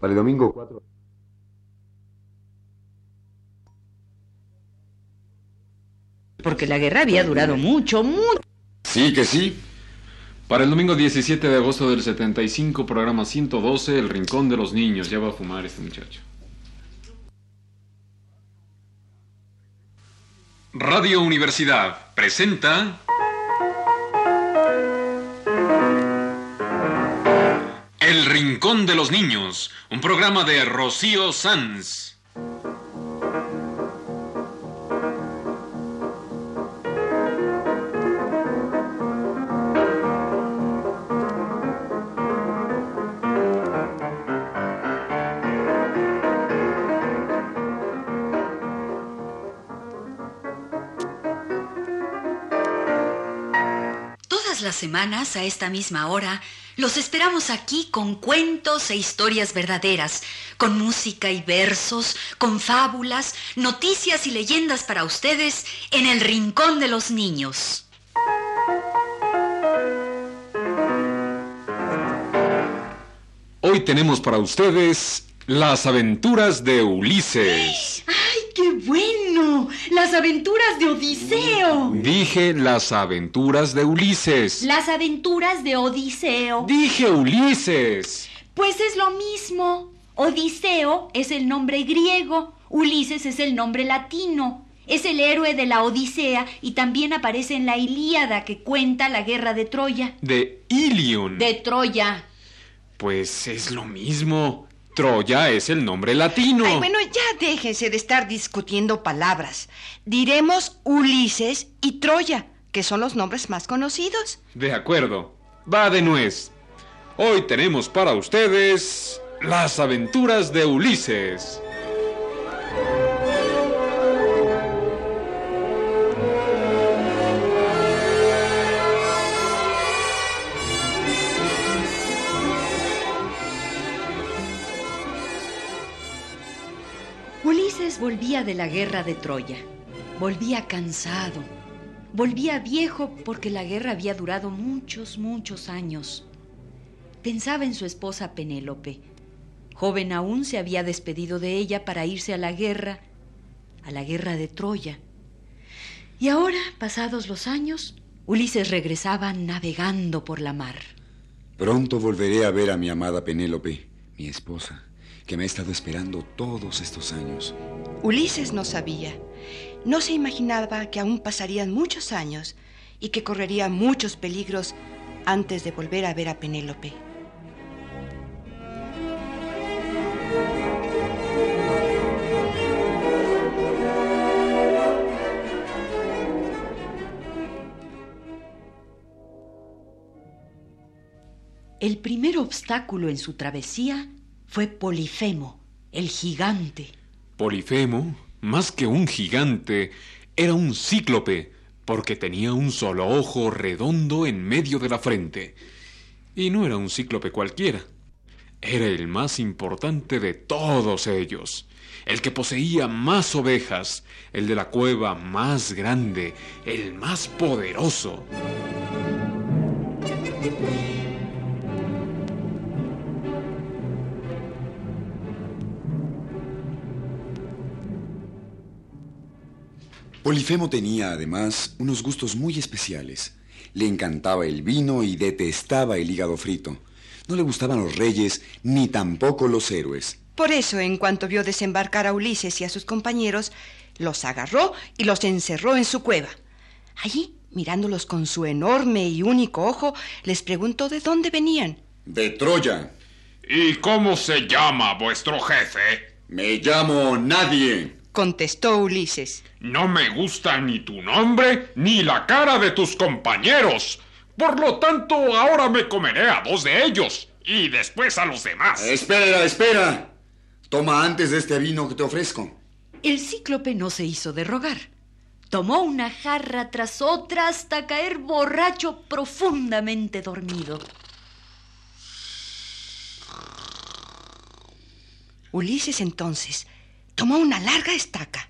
Para el domingo 4. Porque la guerra había durado mucho, mucho. Sí, que sí. Para el domingo 17 de agosto del 75, programa 112, El Rincón de los Niños. Ya va a fumar este muchacho. Radio Universidad presenta... Rincón de los Niños, un programa de Rocío Sanz. Todas las semanas, a esta misma hora, los esperamos aquí con cuentos e historias verdaderas, con música y versos, con fábulas, noticias y leyendas para ustedes en el Rincón de los Niños. Hoy tenemos para ustedes las aventuras de Ulises. ¡Ay, qué bueno! Las aventuras de Odiseo. Dije las aventuras de Ulises. Las aventuras de Odiseo. Dije Ulises. Pues es lo mismo. Odiseo es el nombre griego, Ulises es el nombre latino. Es el héroe de la Odisea y también aparece en la Ilíada que cuenta la guerra de Troya. De Ilion. De Troya. Pues es lo mismo. Troya es el nombre latino. Ay, bueno, ya déjense de estar discutiendo palabras. Diremos Ulises y Troya, que son los nombres más conocidos. De acuerdo. Va de nuez. Hoy tenemos para ustedes las aventuras de Ulises. De la guerra de Troya. Volvía cansado. Volvía viejo porque la guerra había durado muchos, muchos años. Pensaba en su esposa Penélope. Joven aún se había despedido de ella para irse a la guerra, a la guerra de Troya. Y ahora, pasados los años, Ulises regresaba navegando por la mar. Pronto volveré a ver a mi amada Penélope, mi esposa, que me ha estado esperando todos estos años. Ulises no sabía. No se imaginaba que aún pasarían muchos años y que correría muchos peligros antes de volver a ver a Penélope. El primer obstáculo en su travesía fue Polifemo, el gigante. Polifemo, más que un gigante, era un cíclope, porque tenía un solo ojo redondo en medio de la frente. Y no era un cíclope cualquiera. Era el más importante de todos ellos, el que poseía más ovejas, el de la cueva más grande, el más poderoso. Polifemo tenía, además, unos gustos muy especiales. Le encantaba el vino y detestaba el hígado frito. No le gustaban los reyes ni tampoco los héroes. Por eso, en cuanto vio desembarcar a Ulises y a sus compañeros, los agarró y los encerró en su cueva. Allí, mirándolos con su enorme y único ojo, les preguntó de dónde venían. De Troya. ¿Y cómo se llama vuestro jefe? Me llamo Nadie. Contestó Ulises. No me gusta ni tu nombre ni la cara de tus compañeros. Por lo tanto, ahora me comeré a dos de ellos y después a los demás. Espera, espera. Toma antes de este vino que te ofrezco. El cíclope no se hizo de rogar. Tomó una jarra tras otra hasta caer borracho profundamente dormido. Ulises entonces tomó una larga estaca,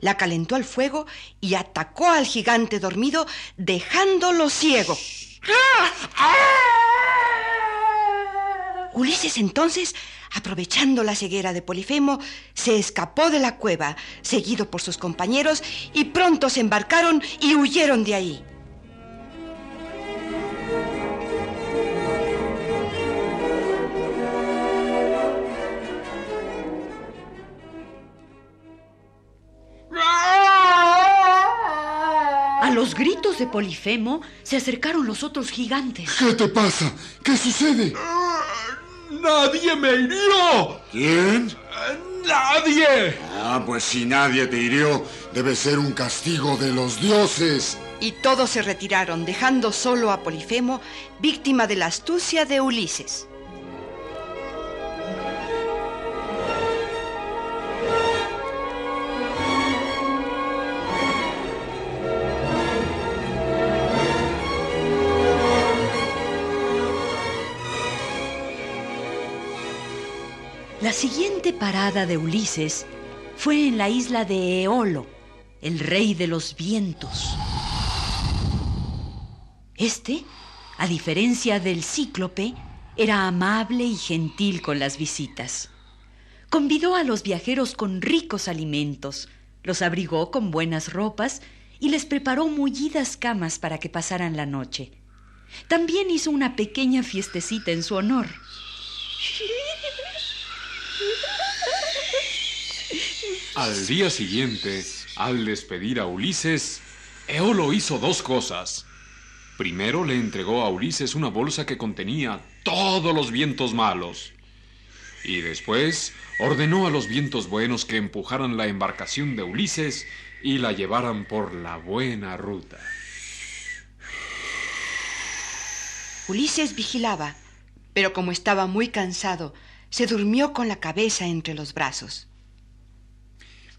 la calentó al fuego y atacó al gigante dormido, dejándolo ciego. Ulises entonces, aprovechando la ceguera de Polifemo, se escapó de la cueva, seguido por sus compañeros, y pronto se embarcaron y huyeron de ahí. De Polifemo se acercaron los otros gigantes. ¿Qué te pasa? ¿Qué sucede? ¡Nadie me hirió! ¿Quién? ¡Nadie! Ah, pues si nadie te hirió, debe ser un castigo de los dioses. Y todos se retiraron, dejando solo a Polifemo, víctima de la astucia de Ulises. La siguiente parada de Ulises fue en la isla de Eolo, el rey de los vientos. Este, a diferencia del cíclope, era amable y gentil con las visitas. Convidó a los viajeros con ricos alimentos, los abrigó con buenas ropas y les preparó mullidas camas para que pasaran la noche. También hizo una pequeña fiestecita en su honor. Al día siguiente, al despedir a Ulises, Eolo hizo dos cosas. Primero le entregó a Ulises una bolsa que contenía todos los vientos malos. Y después ordenó a los vientos buenos que empujaran la embarcación de Ulises y la llevaran por la buena ruta. Ulises vigilaba, pero como estaba muy cansado, se durmió con la cabeza entre los brazos.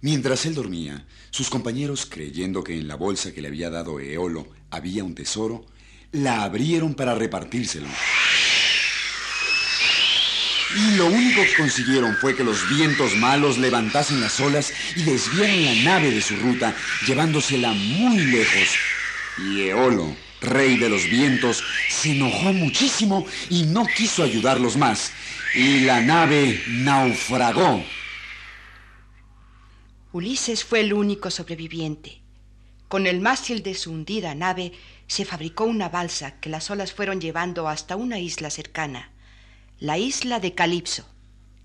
Mientras él dormía, sus compañeros, creyendo que en la bolsa que le había dado Eolo había un tesoro, la abrieron para repartírselo. Y lo único que consiguieron fue que los vientos malos levantasen las olas y desviaran la nave de su ruta, llevándosela muy lejos. Y Eolo, rey de los vientos, se enojó muchísimo y no quiso ayudarlos más. Y la nave naufragó. Ulises fue el único sobreviviente. Con el mástil de su hundida nave se fabricó una balsa que las olas fueron llevando hasta una isla cercana, la isla de Calipso.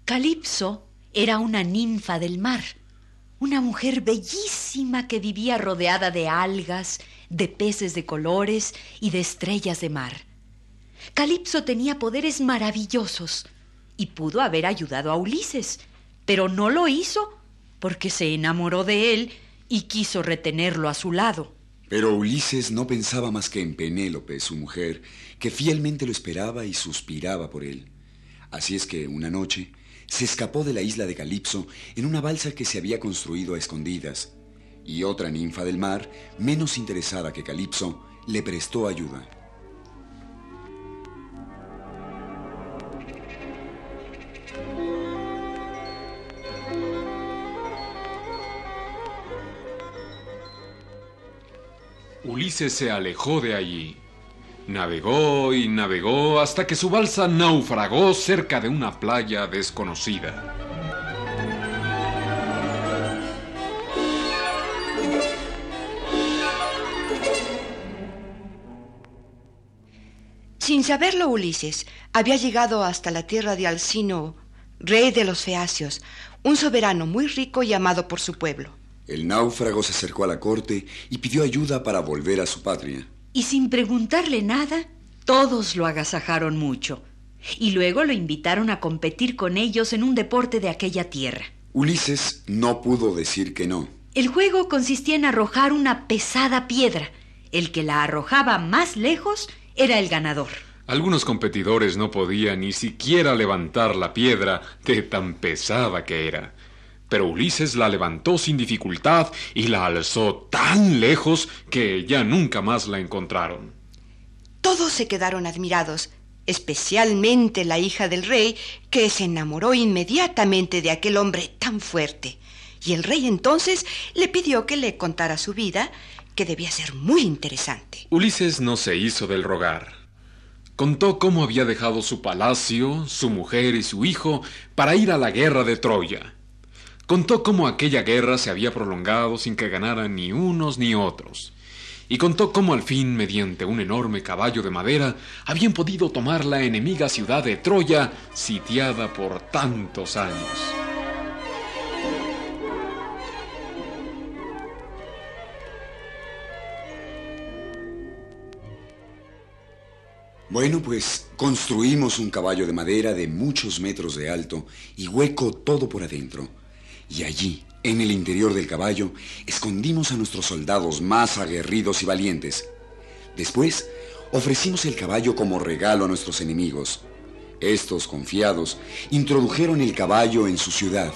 Calipso era una ninfa del mar, una mujer bellísima que vivía rodeada de algas, de peces de colores y de estrellas de mar. Calipso tenía poderes maravillosos y pudo haber ayudado a Ulises, pero no lo hizo porque se enamoró de él y quiso retenerlo a su lado. Pero Ulises no pensaba más que en Penélope, su mujer, que fielmente lo esperaba y suspiraba por él. Así es que una noche se escapó de la isla de Calipso en una balsa que se había construido a escondidas, y otra ninfa del mar, menos interesada que Calipso, le prestó ayuda. Ulises se alejó de allí. Navegó y navegó hasta que su balsa naufragó cerca de una playa desconocida. Sin saberlo Ulises, había llegado hasta la tierra de Alcino, rey de los Feacios, un soberano muy rico y amado por su pueblo. El náufrago se acercó a la corte y pidió ayuda para volver a su patria. Y sin preguntarle nada, todos lo agasajaron mucho. Y luego lo invitaron a competir con ellos en un deporte de aquella tierra. Ulises no pudo decir que no. El juego consistía en arrojar una pesada piedra. El que la arrojaba más lejos era el ganador. Algunos competidores no podían ni siquiera levantar la piedra de tan pesada que era. Pero Ulises la levantó sin dificultad y la alzó tan lejos que ya nunca más la encontraron. Todos se quedaron admirados, especialmente la hija del rey, que se enamoró inmediatamente de aquel hombre tan fuerte. Y el rey entonces le pidió que le contara su vida, que debía ser muy interesante. Ulises no se hizo del rogar. Contó cómo había dejado su palacio, su mujer y su hijo para ir a la guerra de Troya. Contó cómo aquella guerra se había prolongado sin que ganaran ni unos ni otros. Y contó cómo al fin, mediante un enorme caballo de madera, habían podido tomar la enemiga ciudad de Troya, sitiada por tantos años. Bueno, pues construimos un caballo de madera de muchos metros de alto y hueco todo por adentro. Y allí, en el interior del caballo, escondimos a nuestros soldados más aguerridos y valientes. Después, ofrecimos el caballo como regalo a nuestros enemigos. Estos, confiados, introdujeron el caballo en su ciudad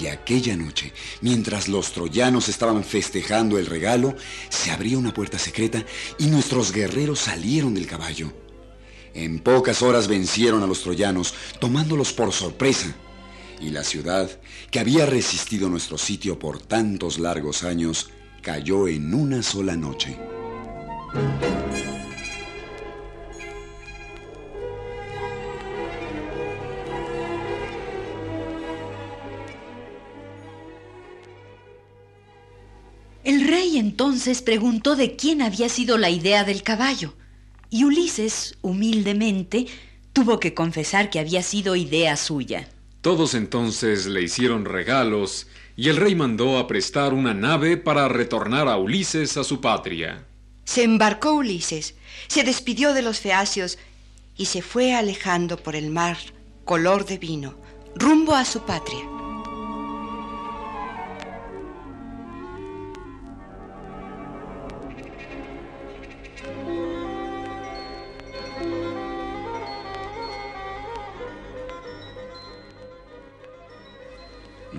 y aquella noche, mientras los troyanos estaban festejando el regalo, se abrió una puerta secreta y nuestros guerreros salieron del caballo. En pocas horas vencieron a los troyanos, tomándolos por sorpresa. Y la ciudad, que había resistido nuestro sitio por tantos largos años, cayó en una sola noche. El rey entonces preguntó de quién había sido la idea del caballo, y Ulises, humildemente, tuvo que confesar que había sido idea suya. Todos entonces le hicieron regalos, y el rey mandó a prestar una nave para retornar a Ulises a su patria. Se embarcó Ulises, se despidió de los feacios y se fue alejando por el mar color de vino, rumbo a su patria.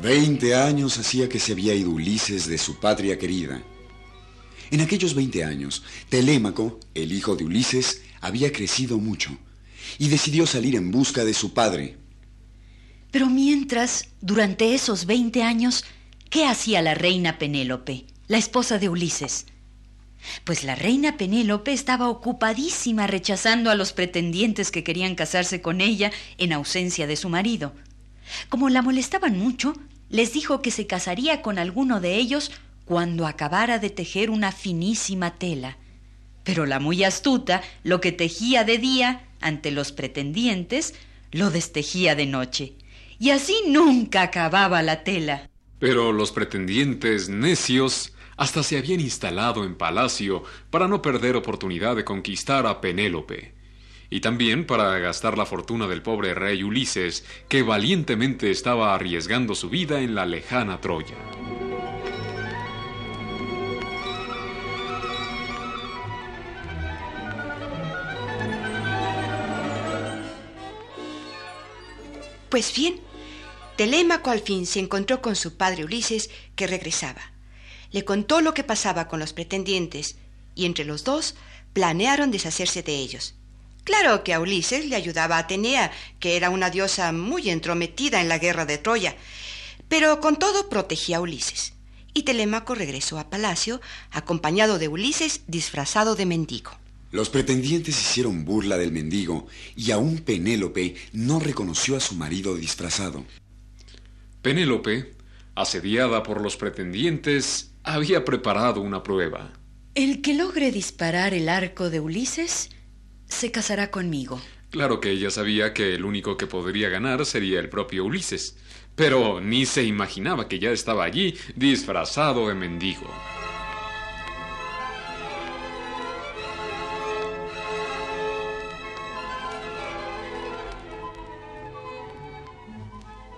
Veinte años hacía que se había ido Ulises de su patria querida. En aquellos veinte años, Telémaco, el hijo de Ulises, había crecido mucho y decidió salir en busca de su padre. Pero mientras, durante esos veinte años, ¿qué hacía la reina Penélope, la esposa de Ulises? Pues la reina Penélope estaba ocupadísima rechazando a los pretendientes que querían casarse con ella en ausencia de su marido. Como la molestaban mucho, les dijo que se casaría con alguno de ellos cuando acabara de tejer una finísima tela. Pero la muy astuta, lo que tejía de día ante los pretendientes, lo destejía de noche. Y así nunca acababa la tela. Pero los pretendientes necios hasta se habían instalado en palacio para no perder oportunidad de conquistar a Penélope y también para gastar la fortuna del pobre rey Ulises, que valientemente estaba arriesgando su vida en la lejana Troya. Pues bien, Telémaco al fin se encontró con su padre Ulises, que regresaba. Le contó lo que pasaba con los pretendientes, y entre los dos planearon deshacerse de ellos. Claro que a Ulises le ayudaba Atenea, que era una diosa muy entrometida en la guerra de Troya, pero con todo protegía a Ulises. Y Telémaco regresó a palacio, acompañado de Ulises disfrazado de mendigo. Los pretendientes hicieron burla del mendigo y aún Penélope no reconoció a su marido disfrazado. Penélope, asediada por los pretendientes, había preparado una prueba. El que logre disparar el arco de Ulises se casará conmigo. Claro que ella sabía que el único que podría ganar sería el propio Ulises, pero ni se imaginaba que ya estaba allí disfrazado de mendigo.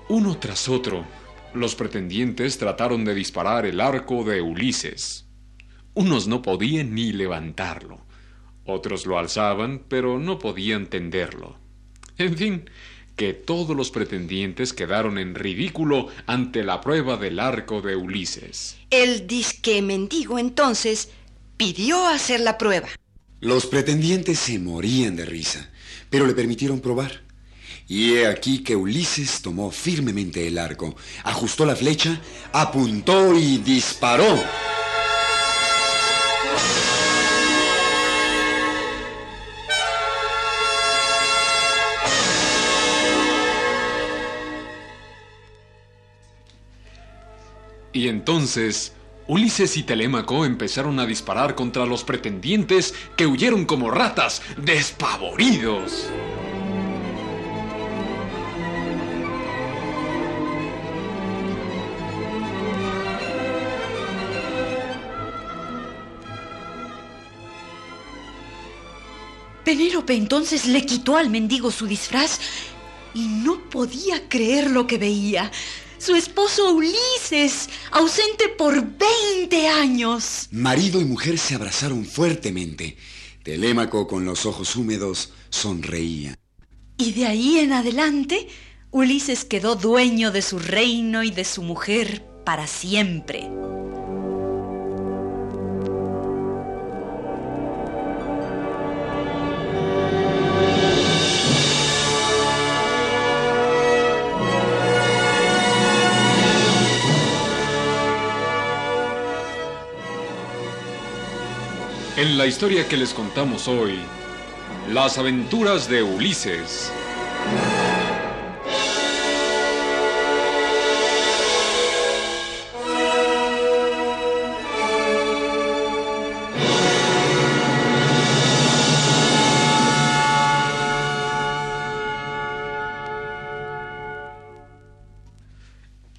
Uno tras otro, los pretendientes trataron de disparar el arco de Ulises. Unos no podían ni levantarlo. Otros lo alzaban, pero no podían tenderlo. En fin, que todos los pretendientes quedaron en ridículo ante la prueba del arco de Ulises. El disque mendigo entonces pidió hacer la prueba. Los pretendientes se morían de risa, pero le permitieron probar. Y he aquí que Ulises tomó firmemente el arco, ajustó la flecha, apuntó y disparó. Y entonces Ulises y Telémaco empezaron a disparar contra los pretendientes que huyeron como ratas, despavoridos. Penélope entonces le quitó al mendigo su disfraz y no podía creer lo que veía. Su esposo Ulises, ausente por 20 años. Marido y mujer se abrazaron fuertemente. Telémaco, con los ojos húmedos, sonreía. Y de ahí en adelante, Ulises quedó dueño de su reino y de su mujer para siempre. En la historia que les contamos hoy, las aventuras de Ulises.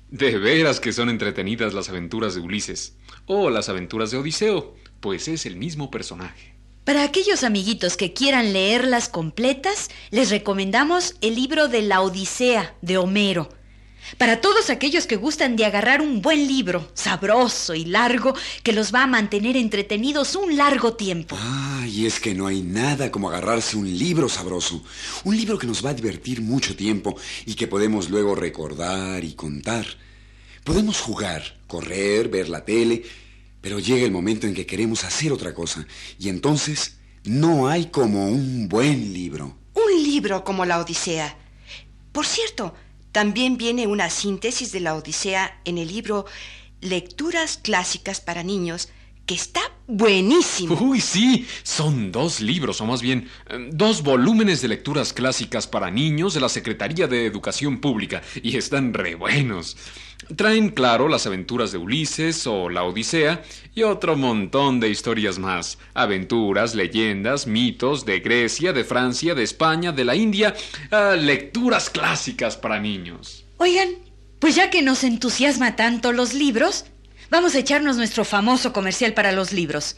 De veras que son entretenidas las aventuras de Ulises, o las aventuras de Odiseo, pues es el mismo personaje. Para aquellos amiguitos que quieran leerlas completas, les recomendamos el libro de la Odisea de Homero. Para todos aquellos que gustan de agarrar un buen libro, sabroso y largo, que los va a mantener entretenidos un largo tiempo. Ah, y es que no hay nada como agarrarse un libro sabroso. Un libro que nos va a divertir mucho tiempo y que podemos luego recordar y contar. Podemos jugar, correr, ver la tele, pero llega el momento en que queremos hacer otra cosa. Y entonces no hay como un buen libro. Un libro como la Odisea. Por cierto, también viene una síntesis de la Odisea en el libro Lecturas Clásicas para Niños, que está buenísimo. Uy, sí, son dos libros, o más bien, eh, dos volúmenes de lecturas clásicas para niños de la Secretaría de Educación Pública, y están re buenos. Traen, claro, las aventuras de Ulises o la Odisea y otro montón de historias más. Aventuras, leyendas, mitos de Grecia, de Francia, de España, de la India. ah, lecturas clásicas para niños. Oigan, pues ya que nos entusiasma tanto los libros, vamos a echarnos nuestro famoso comercial para los libros.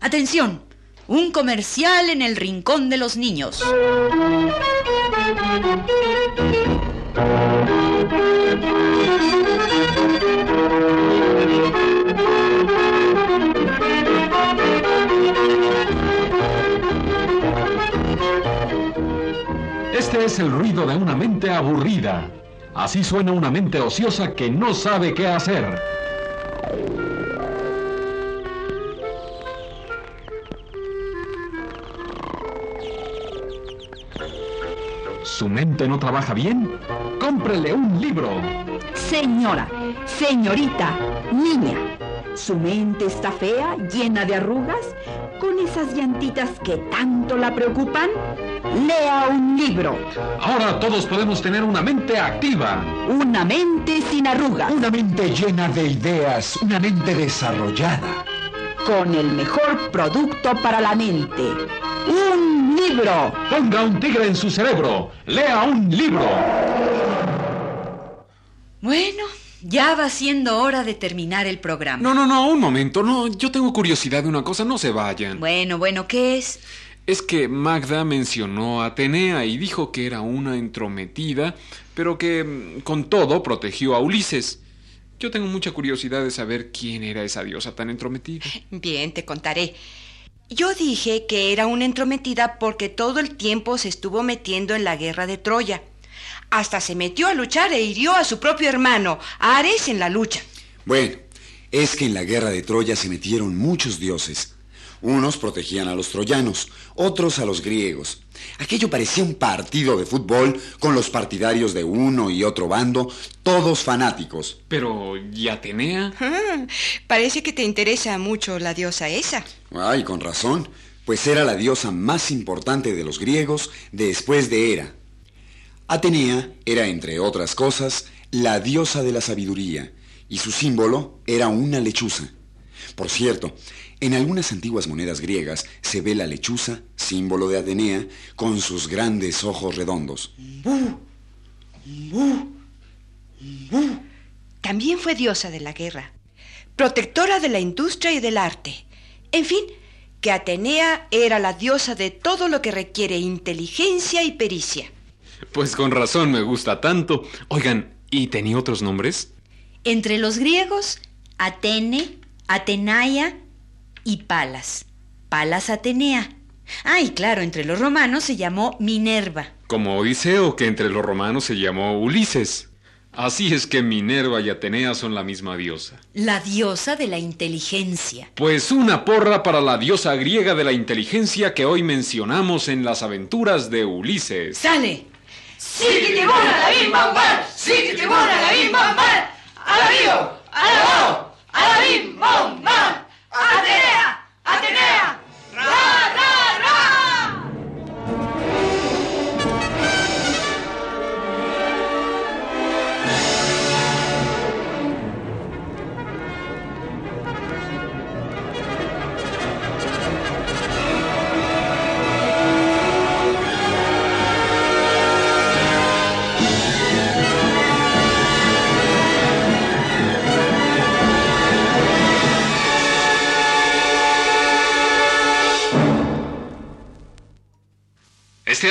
Atención, un comercial en el rincón de los niños. Este es el ruido de una mente aburrida. Así suena una mente ociosa que no sabe qué hacer. ¿Su mente no trabaja bien? Cómprele un libro. Señora, señorita, niña, su mente está fea, llena de arrugas, con esas llantitas que tanto la preocupan. Lea un libro, Ahora todos podemos tener una mente activa. una mente sin arrugas, Una mente llena de ideas, una mente desarrollada. Con el mejor producto para la mente. Un libro. Ponga un tigre en su cerebro. Lea un libro. Bueno, ya va siendo hora de terminar el programa. No, no, no, un momento, no, yo tengo curiosidad de una cosa, no se vayan. Bueno, bueno, ¿qué es? Es que Magda mencionó a Atenea y dijo que era una entrometida, pero que mm, con todo protegió a Ulises. Yo tengo mucha curiosidad de saber quién era esa diosa tan entrometida. Bien, te contaré. Yo dije que era una entrometida porque todo el tiempo se estuvo metiendo en la guerra de Troya. Hasta se metió a luchar e hirió a su propio hermano, Ares, en la lucha. Bueno, es que en la guerra de Troya se metieron muchos dioses. Unos protegían a los troyanos, otros a los griegos. Aquello parecía un partido de fútbol con los partidarios de uno y otro bando, todos fanáticos. Pero, ¿y Atenea? Ah, parece que te interesa mucho la diosa esa. Ay, con razón, pues era la diosa más importante de los griegos después de Hera. Atenea era, entre otras cosas, la diosa de la sabiduría, y su símbolo era una lechuza. Por cierto, en algunas antiguas monedas griegas se ve la lechuza, símbolo de Atenea, con sus grandes ojos redondos. También fue diosa de la guerra, protectora de la industria y del arte. En fin, que Atenea era la diosa de todo lo que requiere inteligencia y pericia. Pues con razón me gusta tanto. Oigan, ¿y tenía otros nombres? Entre los griegos, Atene, Atenaia y Palas. Palas Atenea. Ah, y claro, entre los romanos se llamó Minerva. Como Odiseo, que entre los romanos se llamó Ulises. Así es que Minerva y Atenea son la misma diosa. La diosa de la inteligencia. Pues una porra para la diosa griega de la inteligencia que hoy mencionamos en las aventuras de Ulises. ¡Sale! ¡Siquitibona la bim bam bam! ¡Siquitibona la bim bam bam! ¡Alabío! ¡Alabao! ¡Alabim bam bam! ¡Atenea! ¡Atenea! Saturday.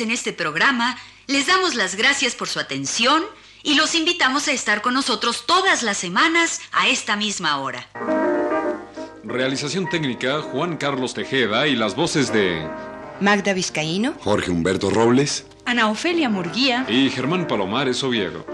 En este programa les damos las gracias por su atención y los invitamos a estar con nosotros todas las semanas a esta misma hora. Realización técnica, Juan Carlos Tejeda y las voces de... Magda Vizcaíno. Jorge Humberto Robles. Ana Ofelia Murguía. y Germán Palomares Oviedo.